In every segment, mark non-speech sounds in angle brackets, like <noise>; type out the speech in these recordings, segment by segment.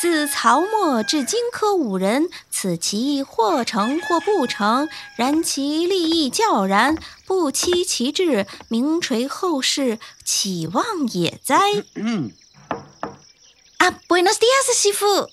自曹末至荆轲五人，此其或成或不成，然其立意较然，不期其志，名垂后世，岂望也哉？啊，Buenos días，师傅。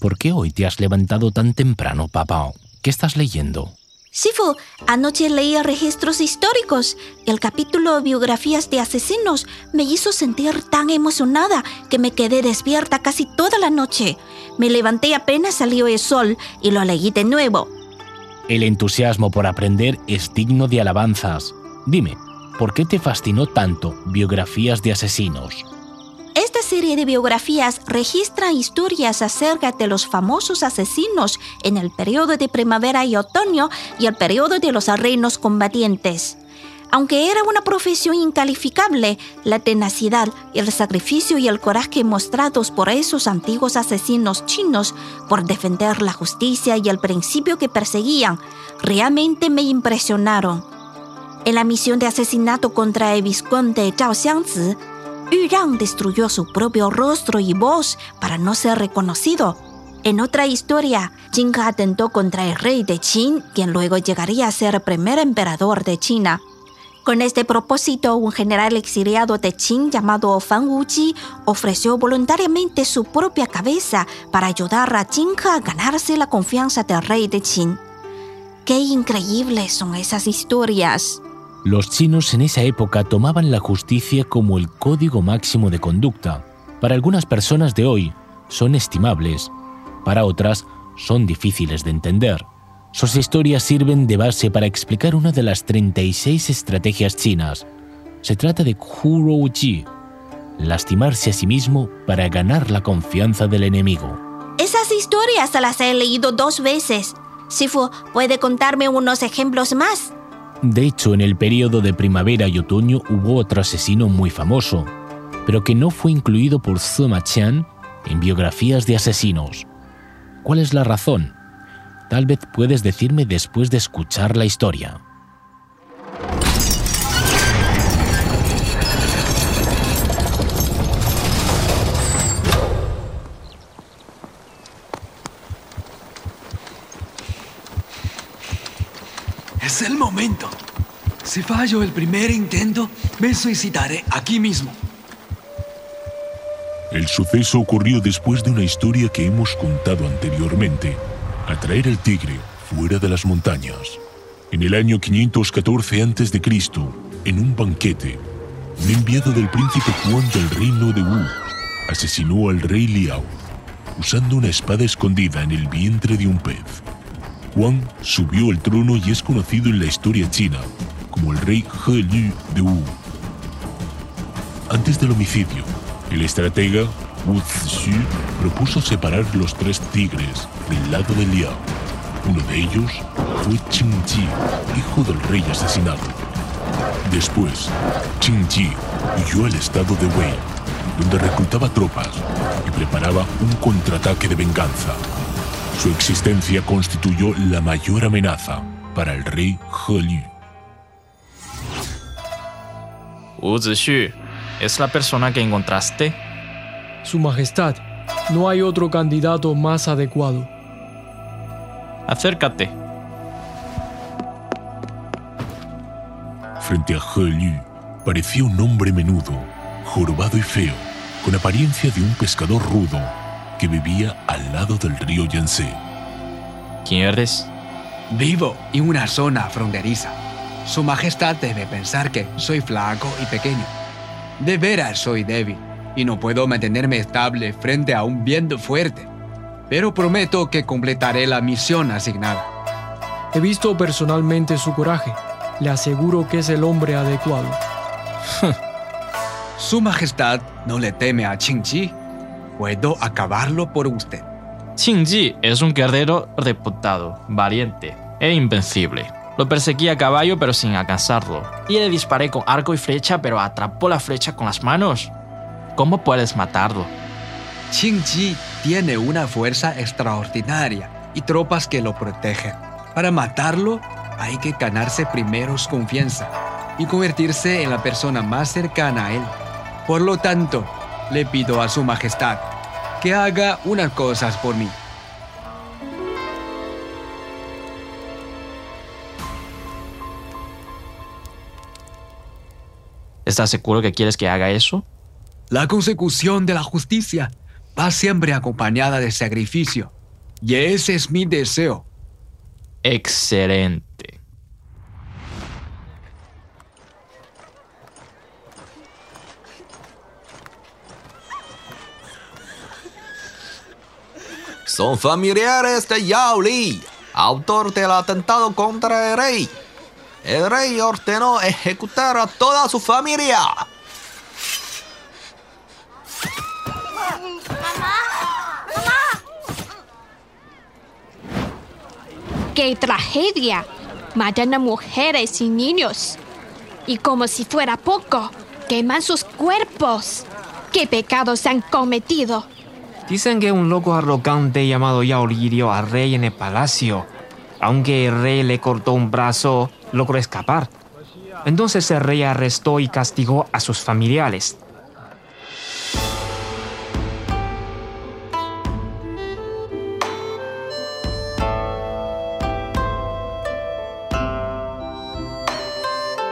¿Por qué hoy te has levantado tan temprano, papá? ¿Qué estás leyendo? Sifu, anoche leí registros históricos el capítulo Biografías de Asesinos me hizo sentir tan emocionada que me quedé despierta casi toda la noche. Me levanté apenas salió el sol y lo leí de nuevo. El entusiasmo por aprender es digno de alabanzas. Dime, ¿por qué te fascinó tanto Biografías de Asesinos? Serie de biografías registra historias acerca de los famosos asesinos en el periodo de primavera y otoño y el periodo de los reinos combatientes. Aunque era una profesión incalificable, la tenacidad, el sacrificio y el coraje mostrados por esos antiguos asesinos chinos por defender la justicia y el principio que perseguían realmente me impresionaron. En la misión de asesinato contra el vizconde Zhao Xiangzi, Yu Rang destruyó su propio rostro y voz para no ser reconocido. En otra historia, Jin He atentó contra el rey de Qin, quien luego llegaría a ser primer emperador de China. Con este propósito, un general exiliado de Qin llamado Fan Wuji ofreció voluntariamente su propia cabeza para ayudar a Jin He a ganarse la confianza del rey de Qin. Qué increíbles son esas historias. Los chinos en esa época tomaban la justicia como el código máximo de conducta. Para algunas personas de hoy son estimables, para otras son difíciles de entender. Sus historias sirven de base para explicar una de las 36 estrategias chinas. Se trata de Ji, lastimarse a sí mismo para ganar la confianza del enemigo. Esas historias las he leído dos veces. Sifu, ¿puede contarme unos ejemplos más? De hecho, en el periodo de primavera y otoño hubo otro asesino muy famoso, pero que no fue incluido por Sima Qian en biografías de asesinos. ¿Cuál es la razón? Tal vez puedes decirme después de escuchar la historia. Es el momento. Si fallo el primer intento, me suicidaré aquí mismo. El suceso ocurrió después de una historia que hemos contado anteriormente. Atraer al tigre fuera de las montañas. En el año 514 a.C., en un banquete, un enviado del príncipe Juan del reino de Wu asesinó al rey Liao usando una espada escondida en el vientre de un pez. Juan subió al trono y es conocido en la historia china como el rey He Liu de Wu. Antes del homicidio, el estratega Wu Zixu propuso separar los tres tigres del lado de Liao. Uno de ellos fue Qing Ji, hijo del rey asesinado. Después, Qing Ji huyó al estado de Wei, donde reclutaba tropas y preparaba un contraataque de venganza. Su existencia constituyó la mayor amenaza para el rey He Liu. Wu Zixu, ¿es la persona que encontraste? Su Majestad, no hay otro candidato más adecuado. Acércate. Frente a He Liu parecía un hombre menudo, jorobado y feo, con apariencia de un pescador rudo que vivía al lado del río Yangtze. ¿Quién eres? Vivo en una zona fronteriza. Su Majestad debe pensar que soy flaco y pequeño. De veras soy débil y no puedo mantenerme estable frente a un viento fuerte. Pero prometo que completaré la misión asignada. He visto personalmente su coraje. Le aseguro que es el hombre adecuado. Su Majestad no le teme a Qingji. Puedo acabarlo por usted. Qingji es un guerrero reputado, valiente e invencible. Lo perseguí a caballo pero sin alcanzarlo. Y le disparé con arco y flecha pero atrapó la flecha con las manos. ¿Cómo puedes matarlo? Qingji tiene una fuerza extraordinaria y tropas que lo protegen. Para matarlo hay que ganarse primero su confianza y convertirse en la persona más cercana a él. Por lo tanto, le pido a su majestad que haga unas cosas por mí. ¿Estás seguro que quieres que haga eso? La consecución de la justicia va siempre acompañada de sacrificio. Y ese es mi deseo. Excelente. Son familiares de Yao Li, autor del atentado contra el rey. El rey ordenó ejecutar a toda su familia. ¡Qué tragedia! Matan a mujeres y niños. Y como si fuera poco, queman sus cuerpos. ¿Qué pecados han cometido? Dicen que un loco arrogante llamado Yao hirió al rey en el palacio. Aunque el rey le cortó un brazo, logró escapar. Entonces el rey arrestó y castigó a sus familiares.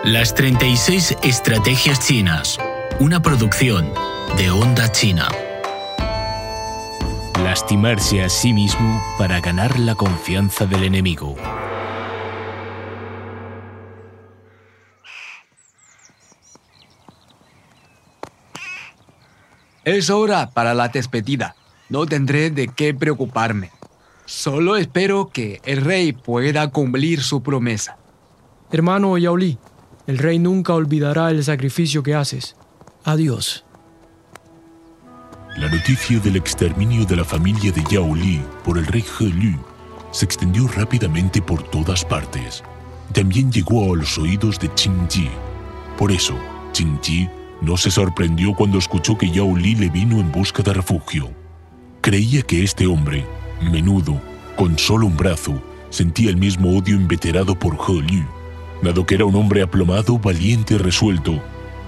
Las 36 Estrategias Chinas, una producción de Onda China. Lastimarse a sí mismo para ganar la confianza del enemigo. Es hora para la despedida. No tendré de qué preocuparme. Solo espero que el rey pueda cumplir su promesa. Hermano Yaoli, el rey nunca olvidará el sacrificio que haces. Adiós. La noticia del exterminio de la familia de Yao Li por el rey He Lu se extendió rápidamente por todas partes. También llegó a los oídos de Qin Ji. Por eso, Qin Ji no se sorprendió cuando escuchó que Yao Li le vino en busca de refugio. Creía que este hombre, menudo, con solo un brazo, sentía el mismo odio inveterado por He Lu, dado que era un hombre aplomado, valiente y resuelto,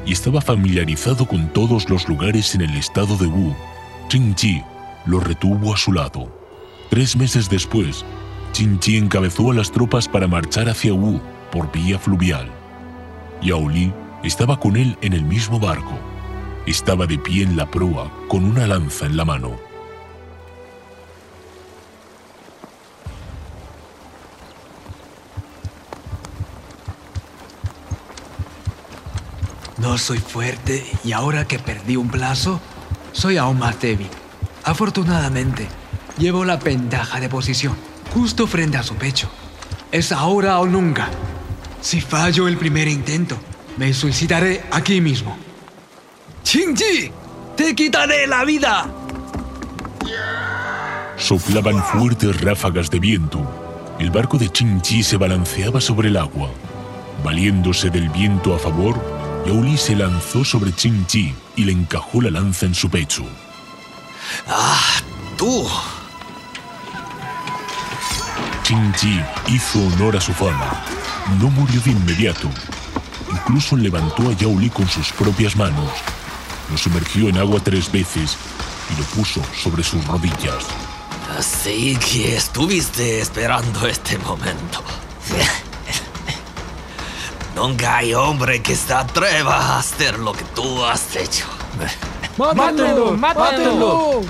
y estaba familiarizado con todos los lugares en el estado de Wu. Qin Ji lo retuvo a su lado. Tres meses después, Qin Ji encabezó a las tropas para marchar hacia Wu por vía fluvial. Yao Li estaba con él en el mismo barco. Estaba de pie en la proa con una lanza en la mano. No soy fuerte y ahora que perdí un plazo, soy aún más débil. Afortunadamente, llevo la ventaja de posición, justo frente a su pecho. Es ahora o nunca. Si fallo el primer intento, me suicidaré aquí mismo. ¡Qingji! ¡Te quitaré la vida! Soplaban fuertes ráfagas de viento. El barco de Qin-Chi se balanceaba sobre el agua. Valiéndose del viento a favor, Yao Li se lanzó sobre Qin-Chi y le encajó la lanza en su pecho. ¡Ah, tú! Qin-Chi hizo honor a su fama. No murió de inmediato. Incluso levantó a Yao Li con sus propias manos. Lo sumergió en agua tres veces y lo puso sobre sus rodillas. Así que estuviste esperando este momento. <laughs> Nunca hay hombre que se atreva a hacer lo que tú has hecho. ¡Mátenlo! ¡Mátenlo!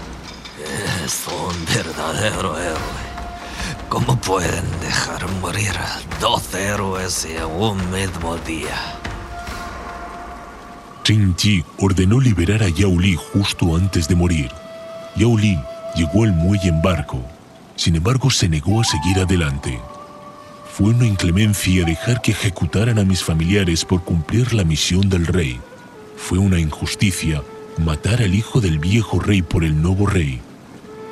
Es un verdadero héroe. ¿Cómo pueden dejar morir a dos héroes en un mismo día? Qin Ji ordenó liberar a Yao Li justo antes de morir. Yao Li llegó al muelle en barco. Sin embargo, se negó a seguir adelante. Fue una inclemencia dejar que ejecutaran a mis familiares por cumplir la misión del rey. Fue una injusticia matar al hijo del viejo rey por el nuevo rey.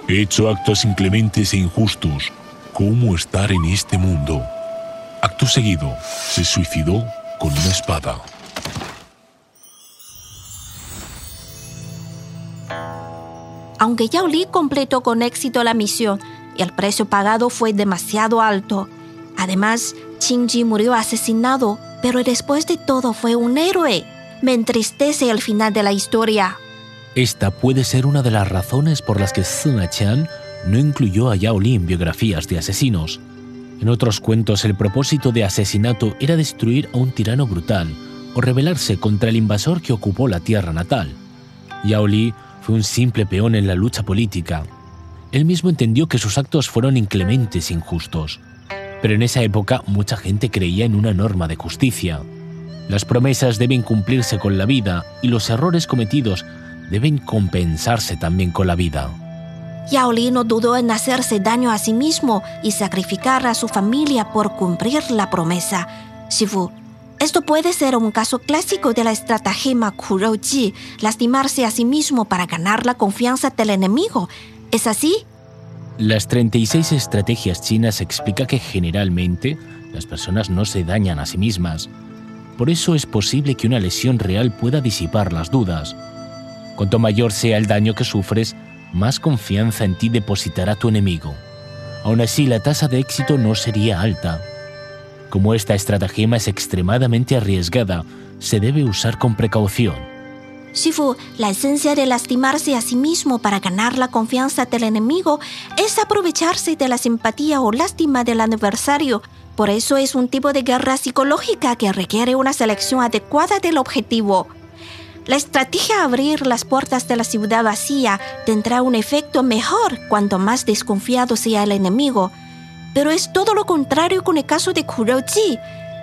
He hecho actos inclementes e injustos. ¿Cómo estar en este mundo? Acto seguido, se suicidó con una espada. Aunque Yao Li completó con éxito la misión el precio pagado fue demasiado alto, además Qin Ji murió asesinado, pero después de todo fue un héroe. Me entristece el final de la historia. Esta puede ser una de las razones por las que Sima Chan no incluyó a Yao Li en biografías de asesinos. En otros cuentos, el propósito de asesinato era destruir a un tirano brutal o rebelarse contra el invasor que ocupó la tierra natal. Yao Li fue un simple peón en la lucha política. Él mismo entendió que sus actos fueron inclementes e injustos. Pero en esa época mucha gente creía en una norma de justicia. Las promesas deben cumplirse con la vida y los errores cometidos deben compensarse también con la vida. Yao Li no dudó en hacerse daño a sí mismo y sacrificar a su familia por cumplir la promesa. Shifu, esto puede ser un caso clásico de la estratagema Kurouji, lastimarse a sí mismo para ganar la confianza del enemigo. ¿Es así? Las 36 estrategias chinas explica que generalmente las personas no se dañan a sí mismas. Por eso es posible que una lesión real pueda disipar las dudas. Cuanto mayor sea el daño que sufres, más confianza en ti depositará tu enemigo. Aún así, la tasa de éxito no sería alta. Como esta estratagema es extremadamente arriesgada, se debe usar con precaución. Shifu, la esencia de lastimarse a sí mismo para ganar la confianza del enemigo es aprovecharse de la simpatía o lástima del adversario. Por eso es un tipo de guerra psicológica que requiere una selección adecuada del objetivo. La estrategia abrir las puertas de la ciudad vacía tendrá un efecto mejor cuanto más desconfiado sea el enemigo. Pero es todo lo contrario con el caso de Kuroji,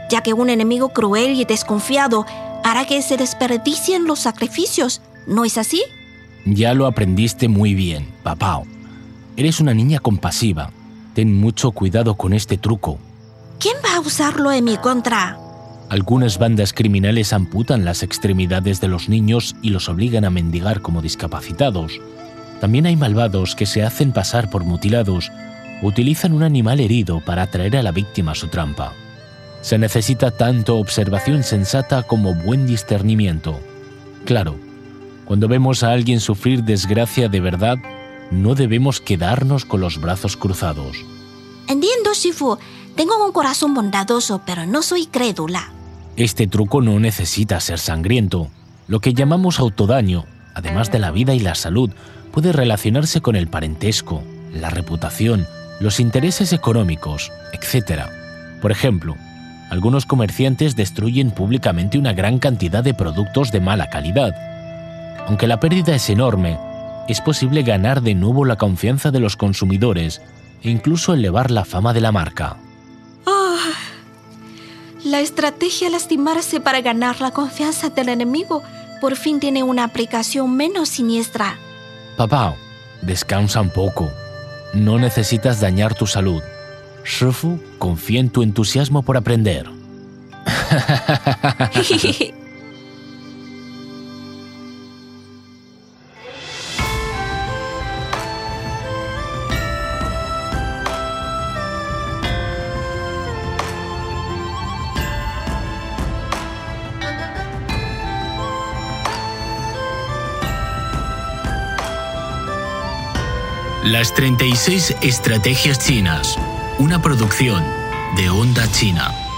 ya que un enemigo cruel y desconfiado hará que se desperdicien los sacrificios. ¿No es así? Ya lo aprendiste muy bien, papá. Eres una niña compasiva. Ten mucho cuidado con este truco. ¿Quién va a usarlo en mi contra? Algunas bandas criminales amputan las extremidades de los niños y los obligan a mendigar como discapacitados. También hay malvados que se hacen pasar por mutilados utilizan un animal herido para atraer a la víctima a su trampa. Se necesita tanto observación sensata como buen discernimiento. Claro, cuando vemos a alguien sufrir desgracia de verdad, no debemos quedarnos con los brazos cruzados. Entiendo, Shifu. Tengo un corazón bondadoso, pero no soy crédula. Este truco no necesita ser sangriento. Lo que llamamos autodaño, además de la vida y la salud, puede relacionarse con el parentesco, la reputación, los intereses económicos, etc. Por ejemplo, algunos comerciantes destruyen públicamente una gran cantidad de productos de mala calidad. Aunque la pérdida es enorme, es posible ganar de nuevo la confianza de los consumidores e incluso elevar la fama de la marca. La estrategia lastimarse para ganar la confianza del enemigo por fin tiene una aplicación menos siniestra. Papá, descansa un poco. No necesitas dañar tu salud. Shifu confía en tu entusiasmo por aprender. Las 36 Estrategias Chinas, una producción de Onda China.